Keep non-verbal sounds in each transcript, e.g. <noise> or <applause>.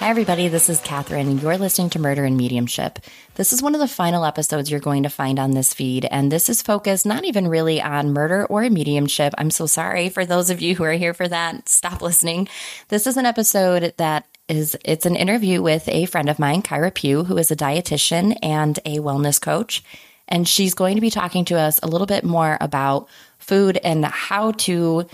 Hi, everybody. This is Catherine, and you're listening to Murder and Mediumship. This is one of the final episodes you're going to find on this feed, and this is focused not even really on murder or mediumship. I'm so sorry for those of you who are here for that. Stop listening. This is an episode that is it's an interview with a friend of mine, Kyra Pugh, who is a dietitian and a wellness coach, and she's going to be talking to us a little bit more about food and how to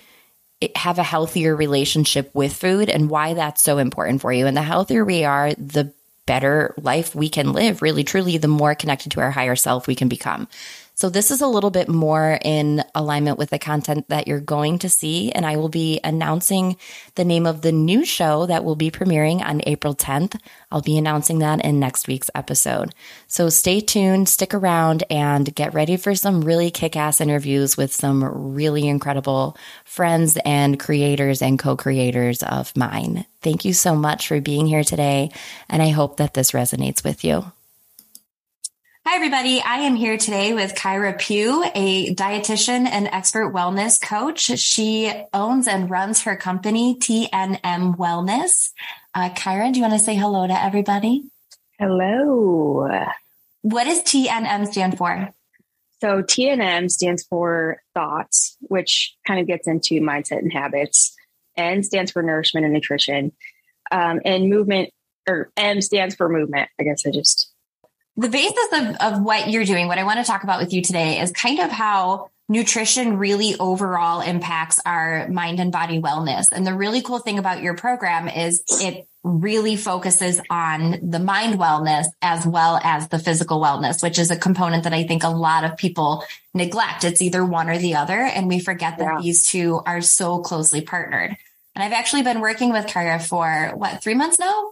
have a healthier relationship with food and why that's so important for you. And the healthier we are, the better life we can live, really, truly, the more connected to our higher self we can become. So this is a little bit more in alignment with the content that you're going to see. And I will be announcing the name of the new show that will be premiering on April 10th. I'll be announcing that in next week's episode. So stay tuned, stick around, and get ready for some really kick ass interviews with some really incredible friends and creators and co creators of mine. Thank you so much for being here today. And I hope that this resonates with you. Hi, everybody. I am here today with Kyra Pugh, a dietitian and expert wellness coach. She owns and runs her company, TNM Wellness. Uh, Kyra, do you want to say hello to everybody? Hello. What does TNM stand for? So, TNM stands for thoughts, which kind of gets into mindset and habits. and stands for nourishment and nutrition. Um, and movement, or M stands for movement. I guess I just the basis of, of what you're doing, what I want to talk about with you today is kind of how nutrition really overall impacts our mind and body wellness. And the really cool thing about your program is it really focuses on the mind wellness as well as the physical wellness, which is a component that I think a lot of people neglect. It's either one or the other. And we forget that yeah. these two are so closely partnered. And I've actually been working with Kyra for what, three months now?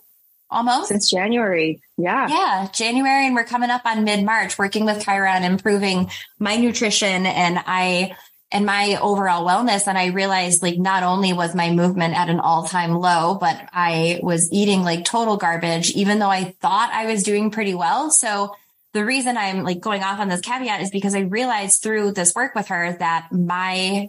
Almost since January. Yeah. Yeah. January. And we're coming up on mid March working with Kyra on improving my nutrition and I, and my overall wellness. And I realized like not only was my movement at an all time low, but I was eating like total garbage, even though I thought I was doing pretty well. So the reason I'm like going off on this caveat is because I realized through this work with her that my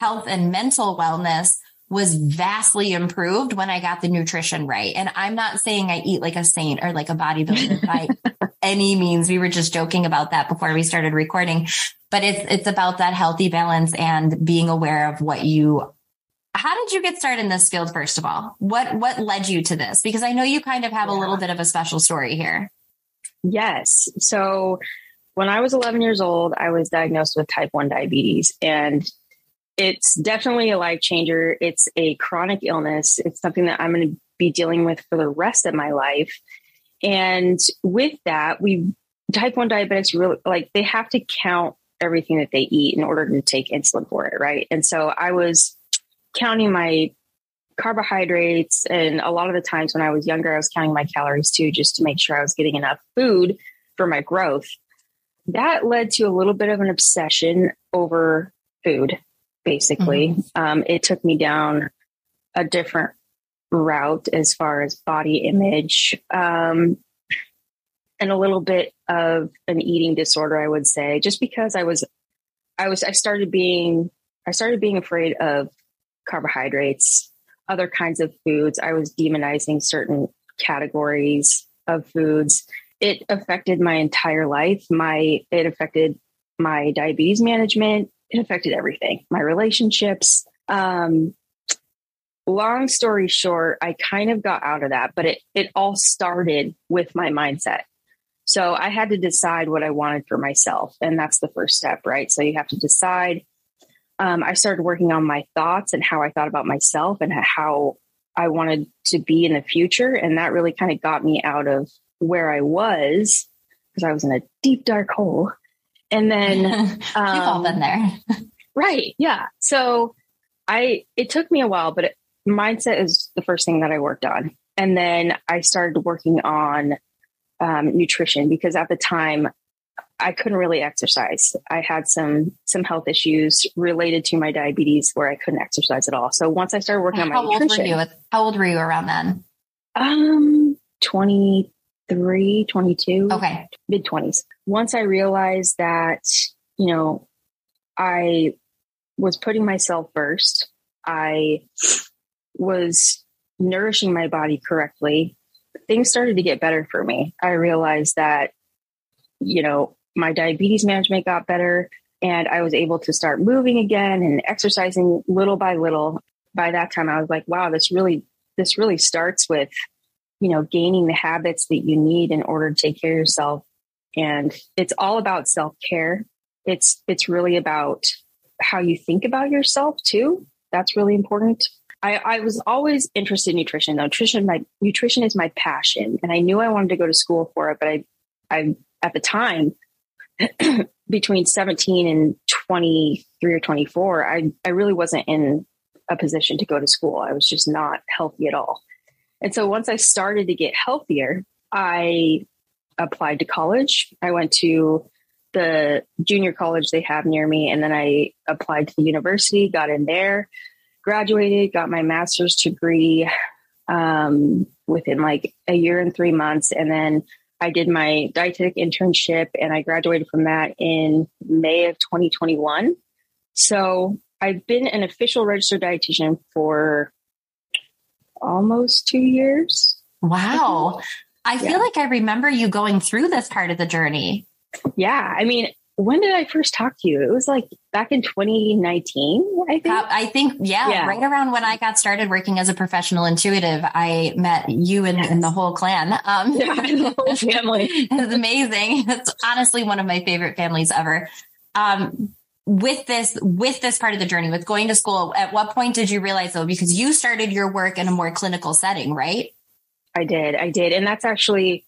health and mental wellness was vastly improved when I got the nutrition right. And I'm not saying I eat like a saint or like a bodybuilder by <laughs> any means. We were just joking about that before we started recording, but it's, it's about that healthy balance and being aware of what you how did you get started in this field first of all what what led you to this because i know you kind of have yeah. a little bit of a special story here yes so when i was 11 years old i was diagnosed with type 1 diabetes and it's definitely a life changer. It's a chronic illness. It's something that I'm going to be dealing with for the rest of my life. And with that, we type 1 diabetics really like they have to count everything that they eat in order to take insulin for it, right? And so I was counting my carbohydrates and a lot of the times when I was younger I was counting my calories too just to make sure I was getting enough food for my growth. That led to a little bit of an obsession over food basically. Mm-hmm. Um, it took me down a different route as far as body image um, and a little bit of an eating disorder, I would say, just because I was, I was, I started being, I started being afraid of carbohydrates, other kinds of foods. I was demonizing certain categories of foods. It affected my entire life. My, it affected my diabetes management it affected everything my relationships. Um, long story short i kind of got out of that but it it all started with my mindset. So i had to decide what i wanted for myself and that's the first step right? So you have to decide. Um, i started working on my thoughts and how i thought about myself and how i wanted to be in the future and that really kind of got me out of where i was because i was in a deep dark hole and then <laughs> um, we've all been there. right. Yeah. So I, it took me a while, but it, mindset is the first thing that I worked on. And then I started working on um, nutrition because at the time I couldn't really exercise. I had some some health issues related to my diabetes where I couldn't exercise at all. So once I started working on my how nutrition, old were you? How old were you around then? Um, twenty three, 22. Okay. Mid 20s. Once I realized that, you know, I was putting myself first, I was nourishing my body correctly, things started to get better for me. I realized that, you know, my diabetes management got better and I was able to start moving again and exercising little by little. By that time, I was like, wow, this really, this really starts with, you know, gaining the habits that you need in order to take care of yourself. And it's all about self care. It's, it's really about how you think about yourself too. That's really important. I, I was always interested in nutrition. Nutrition, my nutrition is my passion, and I knew I wanted to go to school for it. But I, I at the time, <clears throat> between seventeen and twenty three or twenty four, I I really wasn't in a position to go to school. I was just not healthy at all. And so once I started to get healthier, I applied to college. I went to the junior college they have near me, and then I applied to the university, got in there graduated, got my master's degree um, within like a year and three months. And then I did my dietetic internship and I graduated from that in May of 2021. So I've been an official registered dietitian for almost two years. Wow. I feel yeah. like I remember you going through this part of the journey. Yeah. I mean, when did I first talk to you? It was like back in 2019, I think. I think, yeah, yeah, right around when I got started working as a professional intuitive, I met you and, yes. and the whole clan. Um, <laughs> yeah, the whole <laughs> family. it's amazing. It's honestly one of my favorite families ever. Um, with this, with this part of the journey, with going to school, at what point did you realize though, because you started your work in a more clinical setting, right? I did. I did. And that's actually,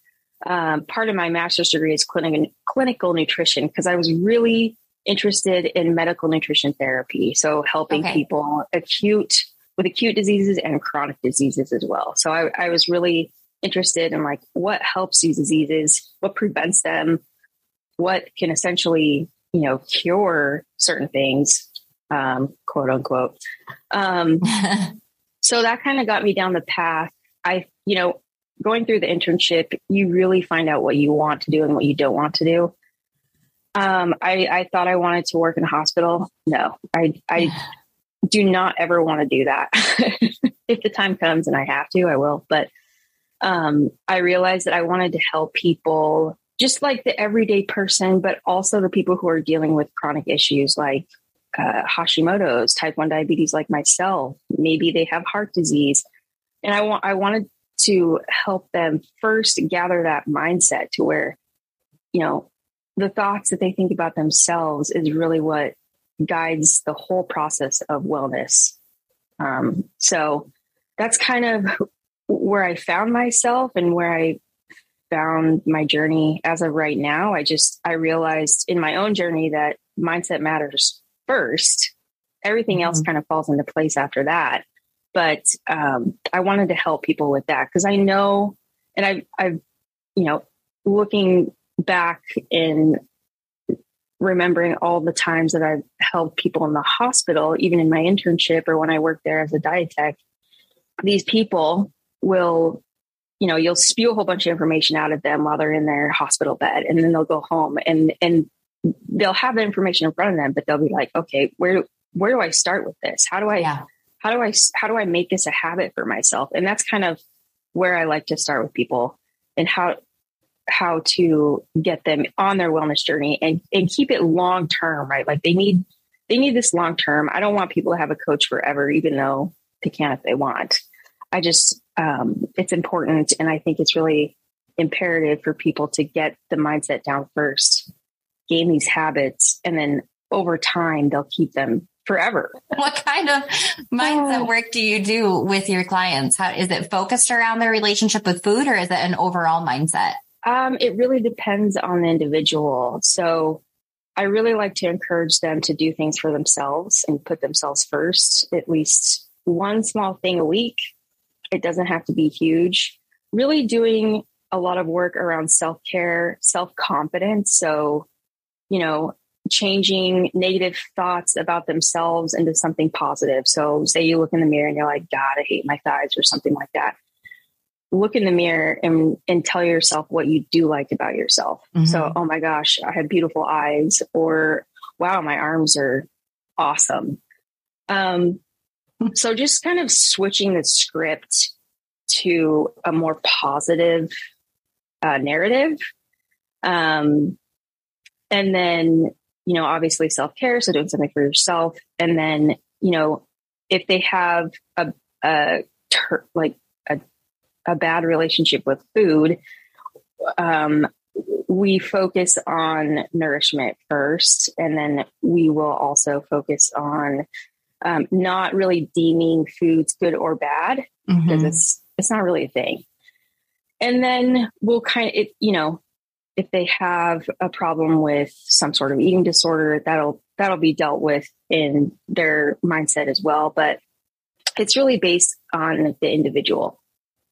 um, part of my master's degree is clinical, clinical nutrition because I was really interested in medical nutrition therapy. So helping okay. people acute with acute diseases and chronic diseases as well. So I, I was really interested in like what helps these diseases, what prevents them, what can essentially, you know, cure certain things, um, quote unquote. Um, <laughs> so that kind of got me down the path. I, you know, going through the internship, you really find out what you want to do and what you don't want to do. Um, I, I thought I wanted to work in a hospital. No, I, I <laughs> do not ever want to do that. <laughs> if the time comes and I have to, I will. But um, I realized that I wanted to help people, just like the everyday person, but also the people who are dealing with chronic issues like uh, Hashimoto's, type 1 diabetes, like myself. Maybe they have heart disease. And I want, I wanted to help them first gather that mindset to where, you know, the thoughts that they think about themselves is really what guides the whole process of wellness. Um, so that's kind of where I found myself and where I found my journey as of right now. I just, I realized in my own journey that mindset matters first. Everything mm-hmm. else kind of falls into place after that but um, I wanted to help people with that because I know, and I, I've, you know, looking back in remembering all the times that I've helped people in the hospital, even in my internship or when I worked there as a diet tech, these people will, you know, you'll spew a whole bunch of information out of them while they're in their hospital bed, and then they'll go home and and they'll have the information in front of them, but they'll be like, okay, where where do I start with this? How do I yeah how do I how do I make this a habit for myself? And that's kind of where I like to start with people and how how to get them on their wellness journey and and keep it long term, right? Like they need they need this long term. I don't want people to have a coach forever, even though they can if they want. I just um, it's important, and I think it's really imperative for people to get the mindset down first, gain these habits, and then over time they'll keep them forever. <laughs> What kind of mindset oh. work do you do with your clients? How is it focused around their relationship with food or is it an overall mindset? Um, it really depends on the individual. So I really like to encourage them to do things for themselves and put themselves first, at least one small thing a week. It doesn't have to be huge. Really doing a lot of work around self care, self confidence. So, you know, changing negative thoughts about themselves into something positive. So, say you look in the mirror and you're like, God, I hate my thighs, or something like that. Look in the mirror and, and tell yourself what you do like about yourself. Mm-hmm. So, oh my gosh, I have beautiful eyes, or wow, my arms are awesome. Um, so, just kind of switching the script to a more positive uh, narrative. Um, and then, you know, obviously self care. So doing something for yourself. And then, you know, if they have a, a ter- like a, a bad relationship with food, um, we focus on nourishment first, and then we will also focus on um, not really deeming foods good or bad because mm-hmm. it's it's not really a thing. And then we'll kind of, it, you know, if they have a problem with some sort of eating disorder, that'll that'll be dealt with in their mindset as well. But it's really based on the individual.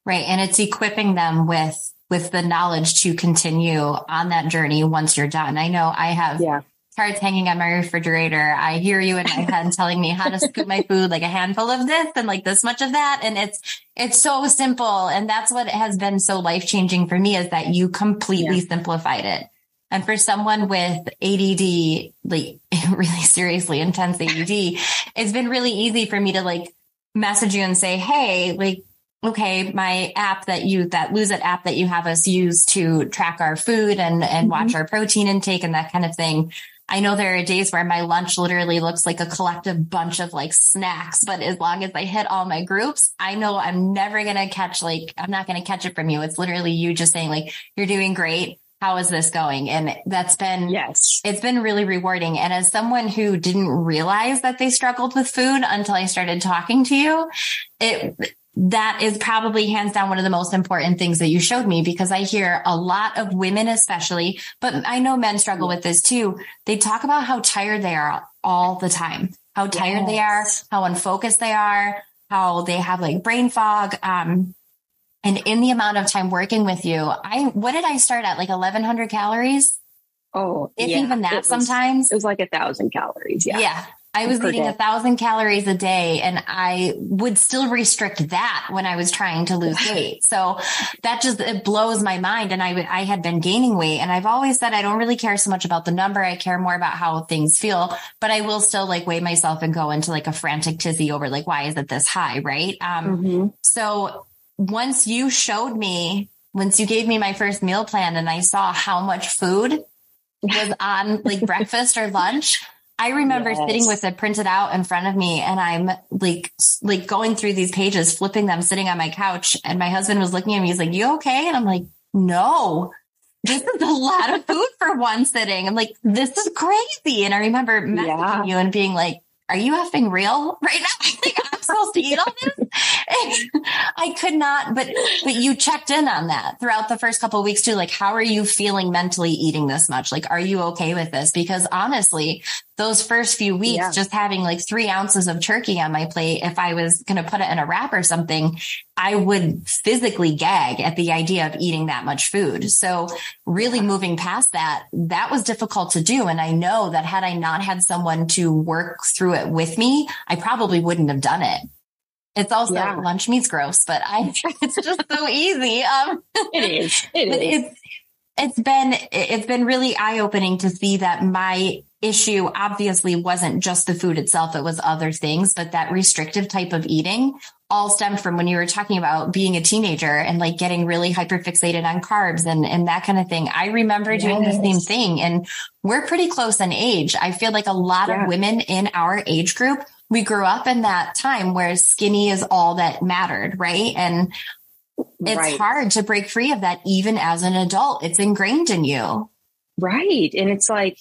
Right. And it's equipping them with with the knowledge to continue on that journey once you're done. I know I have yeah. Cards hanging on my refrigerator. I hear you in my head telling me how to scoop my food, like a handful of this and like this much of that. And it's, it's so simple. And that's what has been so life changing for me is that you completely yeah. simplified it. And for someone with ADD, like <laughs> really seriously intense ADD, it's been really easy for me to like message you and say, Hey, like, okay, my app that you, that Lose It app that you have us use to track our food and, and mm-hmm. watch our protein intake and that kind of thing. I know there are days where my lunch literally looks like a collective bunch of like snacks, but as long as I hit all my groups, I know I'm never going to catch like, I'm not going to catch it from you. It's literally you just saying like, you're doing great. How is this going? And that's been, yes, it's been really rewarding. And as someone who didn't realize that they struggled with food until I started talking to you, it, that is probably hands down one of the most important things that you showed me because I hear a lot of women, especially, but I know men struggle with this too. They talk about how tired they are all the time, how tired yes. they are, how unfocused they are, how they have like brain fog. Um, and in the amount of time working with you, I, what did I start at? Like 1100 calories? Oh, if yeah. even that it was, sometimes. It was like a thousand calories. Yeah. Yeah. I was eating a thousand calories a day and I would still restrict that when I was trying to lose <laughs> weight. So that just, it blows my mind. And I, I had been gaining weight and I've always said, I don't really care so much about the number. I care more about how things feel, but I will still like weigh myself and go into like a frantic tizzy over like, why is it this high? Right. Um, mm-hmm. so once you showed me, once you gave me my first meal plan and I saw how much food was <laughs> on like breakfast or lunch, I remember yes. sitting with it printed out in front of me and I'm like, like going through these pages, flipping them, sitting on my couch. And my husband was looking at me. He's like, you okay? And I'm like, no, <laughs> this is a lot of food for one sitting. I'm like, this is crazy. And I remember messaging yeah. you and being like, are you effing real right now? <laughs> Like, I'm supposed to eat all this? <laughs> I could not, but, but you checked in on that throughout the first couple of weeks too. Like, how are you feeling mentally eating this much? Like, are you okay with this? Because honestly, those first few weeks, yeah. just having like three ounces of turkey on my plate, if I was going to put it in a wrap or something, I would physically gag at the idea of eating that much food. So really moving past that, that was difficult to do. And I know that had I not had someone to work through it with me, I probably wouldn't have done it. It's also yeah. lunch meat's gross, but I, <laughs> it's just so easy. Um, it is. It <laughs> is. It's, it's been, it's been really eye opening to see that my issue obviously wasn't just the food itself. It was other things, but that restrictive type of eating all stemmed from when you were talking about being a teenager and like getting really hyperfixated on carbs and, and that kind of thing. I remember yes. doing the same thing and we're pretty close in age. I feel like a lot yeah. of women in our age group, we grew up in that time where skinny is all that mattered. Right. And it's right. hard to break free of that even as an adult. It's ingrained in you. Right. And it's like,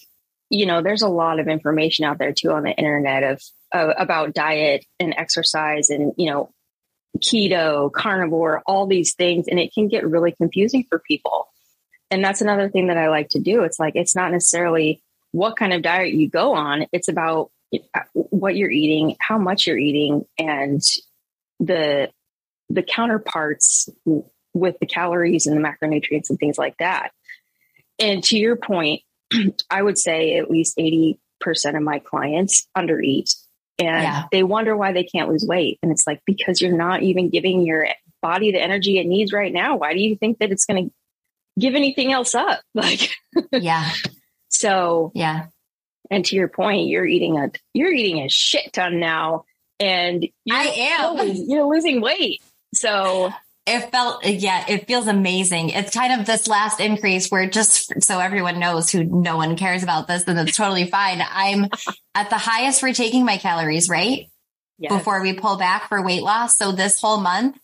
you know, there's a lot of information out there too on the internet of, of about diet and exercise and, you know, keto, carnivore, all these things. And it can get really confusing for people. And that's another thing that I like to do. It's like, it's not necessarily what kind of diet you go on. It's about uh, what you're eating, how much you're eating, and the the counterparts with the calories and the macronutrients and things like that. And to your point, I would say at least 80% of my clients undereat and yeah. they wonder why they can't lose weight. And it's like, because you're not even giving your body the energy it needs right now. Why do you think that it's going to give anything else up? <laughs> Like, yeah. So, yeah. And to your point, you're eating a, you're eating a shit ton now and I am, you're losing weight. So it felt, yeah, it feels amazing. It's kind of this last increase where just so everyone knows who no one cares about this and it's totally fine. I'm at the highest for taking my calories, right? Yes. Before we pull back for weight loss. So this whole month,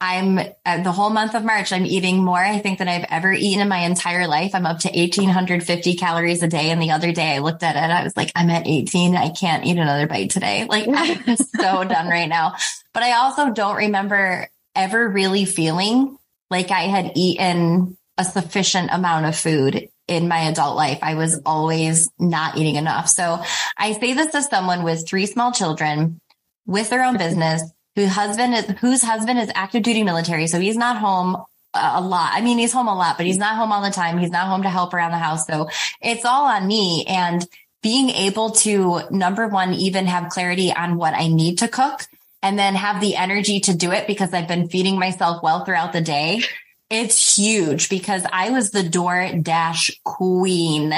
I'm uh, the whole month of March, I'm eating more, I think, than I've ever eaten in my entire life. I'm up to 1850 calories a day. And the other day I looked at it, I was like, I'm at 18. I can't eat another bite today. Like I'm <laughs> so done right now. But I also don't remember ever really feeling like I had eaten a sufficient amount of food in my adult life. I was always not eating enough. So I say this to someone with three small children with their own <laughs> business whose husband is whose husband is active duty military, so he's not home a lot. I mean, he's home a lot, but he's not home all the time. He's not home to help around the house. So it's all on me and being able to number one, even have clarity on what I need to cook and then have the energy to do it because I've been feeding myself well throughout the day it's huge because I was the DoorDash queen.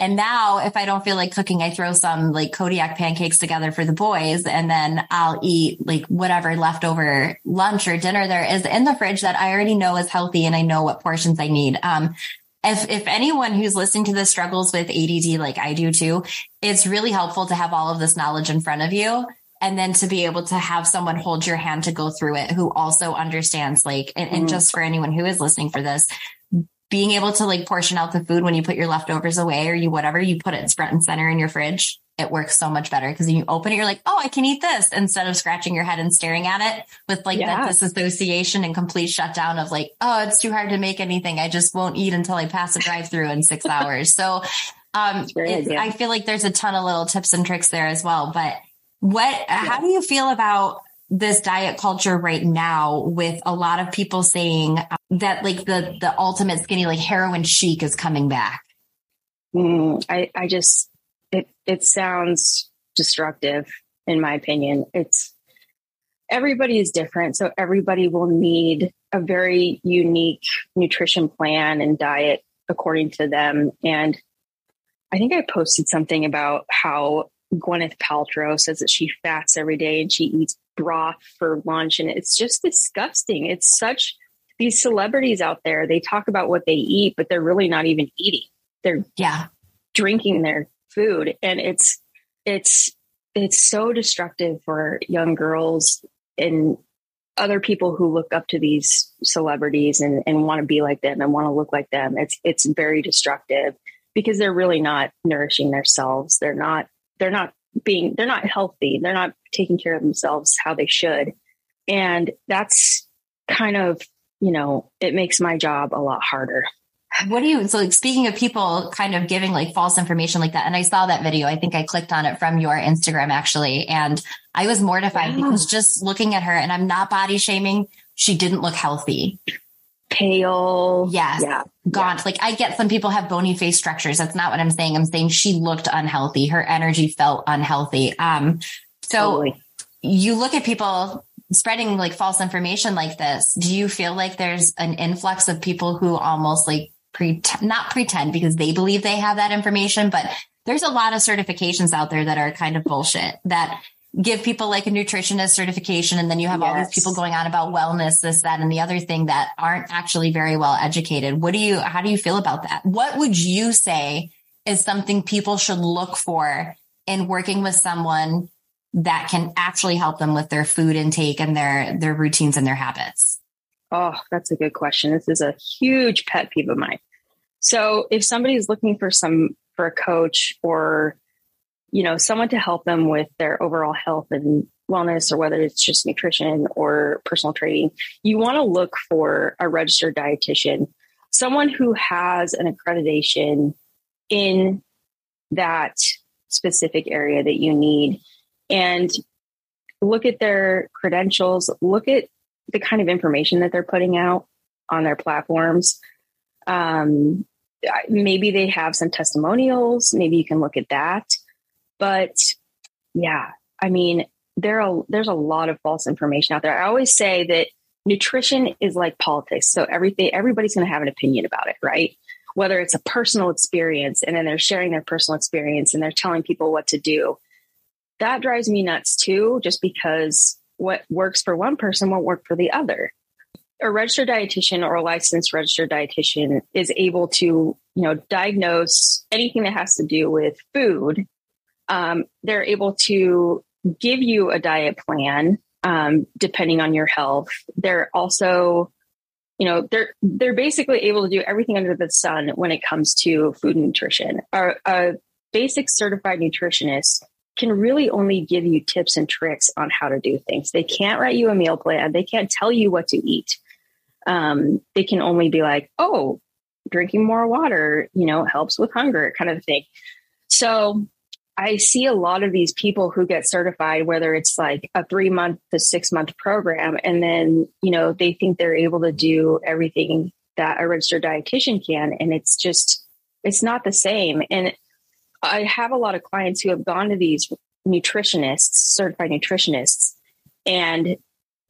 and now if I don't feel like cooking, I throw some like Kodiak pancakes together for the boys and then I'll eat like whatever leftover lunch or dinner there is in the fridge that I already know is healthy and I know what portions I need. Um, if, if anyone who's listening to this struggles with ADD like I do too, it's really helpful to have all of this knowledge in front of you and then to be able to have someone hold your hand to go through it who also understands like and, and, mm-hmm. just for anyone who is listening for this being able to like portion out the food when you put your leftovers away or you whatever you put it front and center in your fridge it works so much better because when you open it you're like oh i can eat this instead of scratching your head and staring at it with like yeah. that disassociation and complete shutdown of like oh it's too hard to make anything i just won't eat until i pass a drive through in six <laughs> hours so um, I feel like there's a ton of little tips and tricks there as well, but what, yeah. how do you feel about this diet culture right now with a lot of people saying that like the, the ultimate skinny, like heroin chic is coming back? Mm, I, I just, it, it sounds destructive in my opinion. It's, everybody is different. So everybody will need a very unique nutrition plan and diet according to them. And I think I posted something about how Gwyneth Paltrow says that she fasts every day and she eats broth for lunch. And it's just disgusting. It's such these celebrities out there, they talk about what they eat, but they're really not even eating. They're yeah, drinking their food. And it's it's it's so destructive for young girls and other people who look up to these celebrities and, and want to be like them and want to look like them. It's it's very destructive because they're really not nourishing themselves. They're not they're not being they're not healthy. They're not taking care of themselves how they should. And that's kind of you know it makes my job a lot harder. What do you so like speaking of people kind of giving like false information like that and i saw that video i think i clicked on it from your instagram actually and i was mortified yeah. because just looking at her and i'm not body shaming she didn't look healthy pale. Yes. Yeah. Gaunt. Yeah. Like I get some people have bony face structures. That's not what I'm saying. I'm saying she looked unhealthy. Her energy felt unhealthy. Um, so totally. you look at people spreading like false information like this. Do you feel like there's an influx of people who almost like pretend, not pretend because they believe they have that information, but there's a lot of certifications out there that are kind of bullshit that give people like a nutritionist certification and then you have yes. all these people going on about wellness this that and the other thing that aren't actually very well educated. What do you how do you feel about that? What would you say is something people should look for in working with someone that can actually help them with their food intake and their their routines and their habits? Oh that's a good question. This is a huge pet peeve of mine. So if somebody's looking for some for a coach or you know, someone to help them with their overall health and wellness, or whether it's just nutrition or personal training, you want to look for a registered dietitian, someone who has an accreditation in that specific area that you need. And look at their credentials, look at the kind of information that they're putting out on their platforms. Um, maybe they have some testimonials. Maybe you can look at that. But yeah, I mean, there are there's a lot of false information out there. I always say that nutrition is like politics. So everything everybody's going to have an opinion about it, right? Whether it's a personal experience and then they're sharing their personal experience and they're telling people what to do. That drives me nuts too, just because what works for one person won't work for the other. a registered dietitian or a licensed registered dietitian is able to, you know, diagnose anything that has to do with food. Um, they're able to give you a diet plan um, depending on your health. They're also, you know, they're they're basically able to do everything under the sun when it comes to food nutrition. A, a basic certified nutritionist can really only give you tips and tricks on how to do things. They can't write you a meal plan. They can't tell you what to eat. Um, they can only be like, oh, drinking more water, you know, helps with hunger, kind of thing. So I see a lot of these people who get certified, whether it's like a three month to six month program, and then, you know, they think they're able to do everything that a registered dietitian can. And it's just, it's not the same. And I have a lot of clients who have gone to these nutritionists, certified nutritionists, and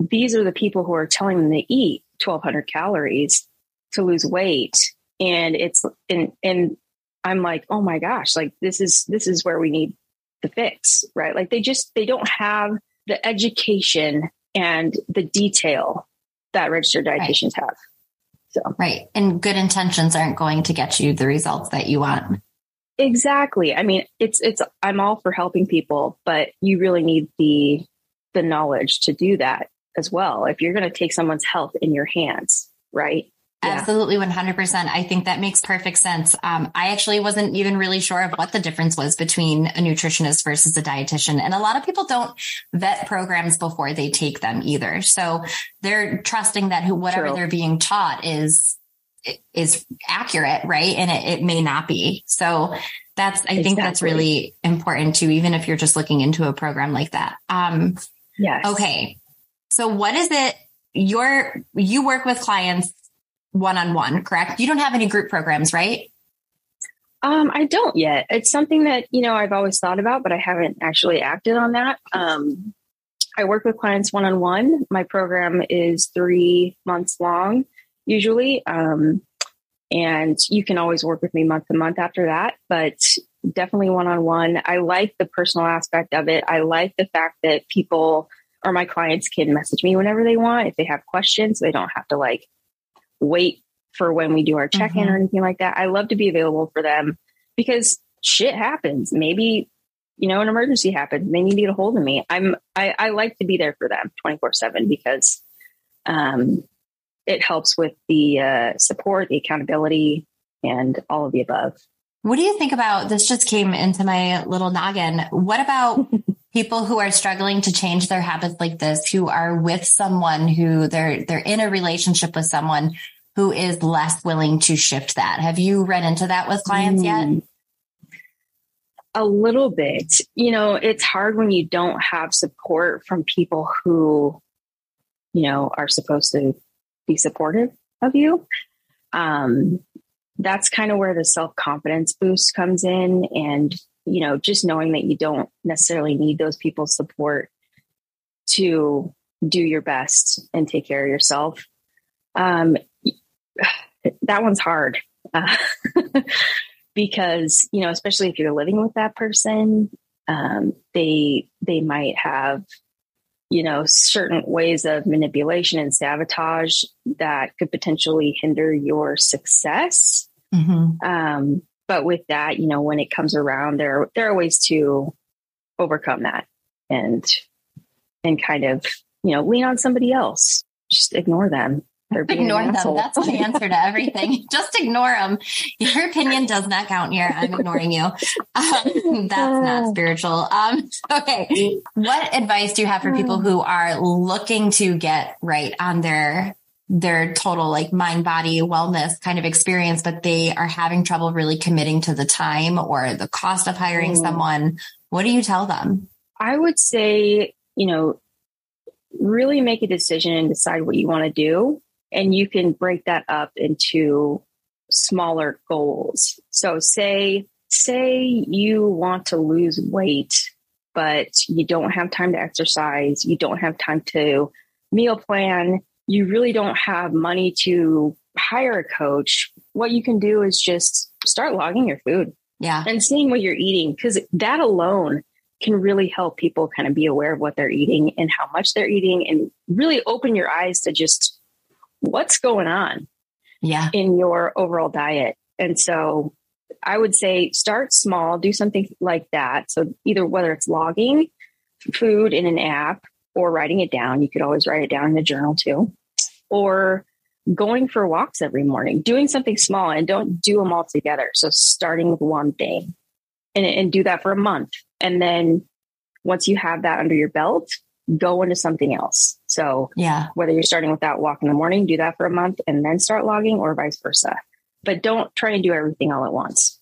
these are the people who are telling them to eat 1200 calories to lose weight. And it's, and, and I'm like, oh my gosh, like this is, this is where we need the fix, right? Like they just, they don't have the education and the detail that registered dietitians right. have. So, right. And good intentions aren't going to get you the results that you want. Exactly. I mean, it's it's I'm all for helping people, but you really need the the knowledge to do that as well. If you're going to take someone's health in your hands, right? Yeah. Absolutely, 100%. I think that makes perfect sense. Um, I actually wasn't even really sure of what the difference was between a nutritionist versus a dietitian. And a lot of people don't vet programs before they take them either. So they're trusting that whatever True. they're being taught is is accurate, right? And it, it may not be. So that's, I exactly. think that's really important too, even if you're just looking into a program like that. Um, yes. Okay. So what is it? Your, you work with clients one on one, correct? You don't have any group programs, right? Um, I don't yet. It's something that, you know, I've always thought about, but I haven't actually acted on that. Um, I work with clients one on one. My program is three months long usually. Um, and you can always work with me month to month after that, but definitely one on one. I like the personal aspect of it. I like the fact that people or my clients can message me whenever they want if they have questions. They don't have to like wait for when we do our check in mm-hmm. or anything like that. I love to be available for them because shit happens. Maybe you know an emergency happens. They need to get a hold of me. I'm I, I like to be there for them twenty four seven because um, it helps with the uh, support, the accountability, and all of the above. What do you think about this? Just came into my little noggin. What about <laughs> people who are struggling to change their habits like this, who are with someone who they're they're in a relationship with someone who is less willing to shift that? Have you run into that with clients mm. yet? A little bit. You know, it's hard when you don't have support from people who, you know, are supposed to be supportive of you. Um, that's kind of where the self confidence boost comes in. And, you know, just knowing that you don't necessarily need those people's support to do your best and take care of yourself. Um, <sighs> that one's hard uh, <laughs> because, you know, especially if you're living with that person, um, they, they might have you know, certain ways of manipulation and sabotage that could potentially hinder your success. Mm-hmm. Um, but with that, you know, when it comes around, there there are ways to overcome that and and kind of you know lean on somebody else. Just ignore them. Ignore them. That's the answer to everything. <laughs> Just ignore them. Your opinion does not count here. I'm ignoring you. Um, that's not spiritual. Um, okay. What advice do you have for people who are looking to get right on their their total like mind body wellness kind of experience, but they are having trouble really committing to the time or the cost of hiring mm. someone? What do you tell them? I would say, you know, really make a decision and decide what you want to do and you can break that up into smaller goals. So say, say you want to lose weight, but you don't have time to exercise. You don't have time to meal plan. You really don't have money to hire a coach. What you can do is just start logging your food. Yeah. And seeing what you're eating because that alone can really help people kind of be aware of what they're eating and how much they're eating and really open your eyes to just what's going on yeah. in your overall diet. And so I would say start small, do something like that. So either whether it's logging food in an app or writing it down, you could always write it down in a journal too, or going for walks every morning, doing something small and don't do them all together. So starting with one thing and, and do that for a month. And then once you have that under your belt, go into something else. So yeah, whether you're starting with that walk in the morning, do that for a month and then start logging or vice versa. But don't try and do everything all at once.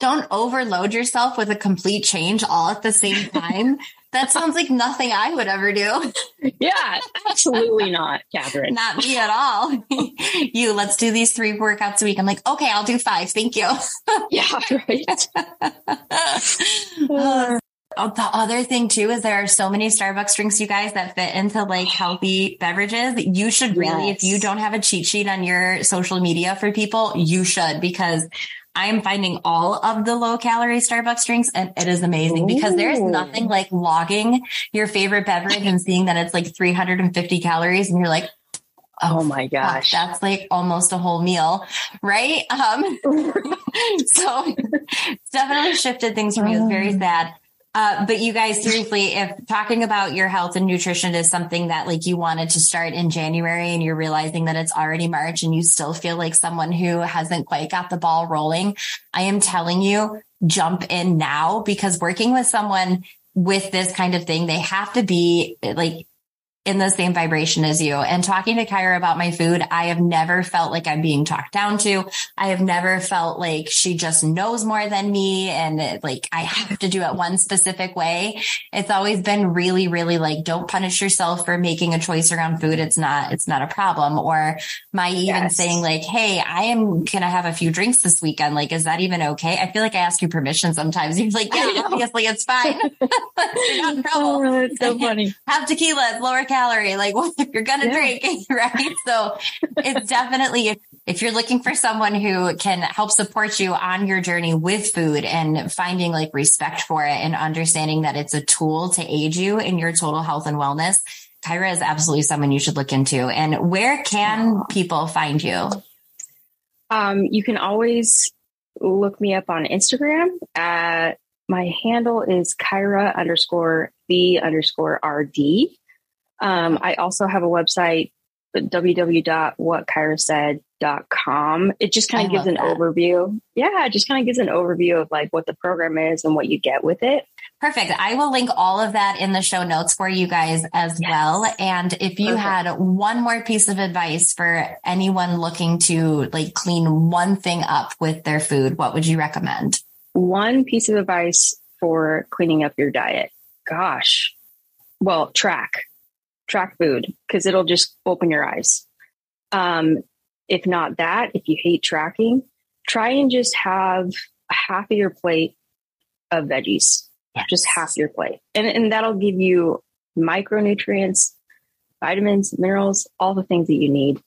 Don't overload yourself with a complete change all at the same <laughs> time. That sounds like nothing I would ever do. <laughs> Yeah, absolutely not, Catherine. not me at all. <laughs> you, let's do these three workouts a week. I'm like, okay, I'll do five. Thank you. <laughs> yeah, right. uh, the other thing too is there are so many Starbucks drinks, you guys, that fit into like healthy beverages. You should really, yes. if you don't have a cheat sheet on your social media for people, you should because I am finding all of the low calorie Starbucks drinks and it is amazing Ooh. because there's nothing like logging your favorite beverage and seeing that it's like 350 calories and you're like, Oh, oh my gosh. that's like almost a whole meal, right? Um, <laughs> <laughs> so it's definitely shifted things for me. It was very oh. sad. Uh, but you guys, seriously, if talking about your health and nutrition is something that like you wanted to start in January and you're realizing that it's already March and you still feel like someone who hasn't quite got the ball rolling, I am telling you, jump in now because working with someone with this kind of thing, they have to be like in the same vibration as you. And talking to Kyra about my food, I have never felt like I'm being talked down to. I have never felt like she just knows more than me and it, like I have to do it one specific way. It's always been really, really like, don't punish yourself for making a choice around food. It's not, it's not a problem. Or my even yes. saying like, Hey, I am going to have a few drinks this weekend. Like, is that even okay? I feel like I ask you permission sometimes. <laughs> You're like, yeah, obviously it's fine. <laughs> You're not in <laughs> trouble. Oh, that's so funny. have tequila, lower calorie. Like, <laughs> what if you're going to yeah. drink, <laughs> right? So it's definitely, if, if you're looking for someone who can help support you on your journey with food and finding like respect for it and understanding that it's a tool to aid you in your total health and wellness, Kyra is absolutely someone you should look into. And where can people find you? Um, you can always look me up on Instagram at my handle is Kyra underscore the underscore RD. Um, I also have a website, www.whatkyrasaid.com. It just kind of gives an that. overview. Yeah, it just kind of gives an overview of like what the program is and what you get with it. Perfect. I will link all of that in the show notes for you guys as yes. well. And if you Perfect. had one more piece of advice for anyone looking to like clean one thing up with their food, what would you recommend? One piece of advice for cleaning up your diet. Gosh. Well, track track food because it'll just open your eyes. Um, if not that, if you hate tracking, try and just have half of your plate of veggies, yes. just half your plate. And, and that'll give you micronutrients, vitamins, minerals, all the things that you need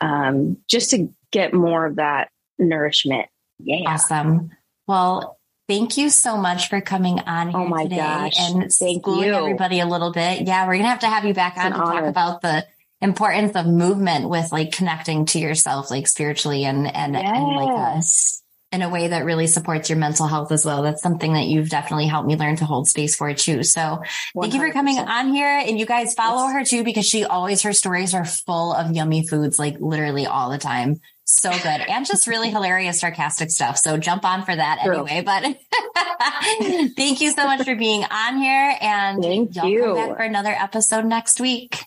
um, just to get more of that nourishment. Yeah. Awesome. Well, Thank you so much for coming on oh here my today gosh. and Thank schooling you. everybody a little bit. Yeah, we're gonna have to have you back it's on to honor. talk about the importance of movement with like connecting to yourself, like spiritually and and, yes. and like us in a way that really supports your mental health as well. That's something that you've definitely helped me learn to hold space for too. So 100%. thank you for coming on here and you guys follow yes. her too because she always, her stories are full of yummy foods, like literally all the time. So good. And just really hilarious, sarcastic stuff. So jump on for that True. anyway. But <laughs> thank you so much for being on here. And thank y'all you. come back for another episode next week.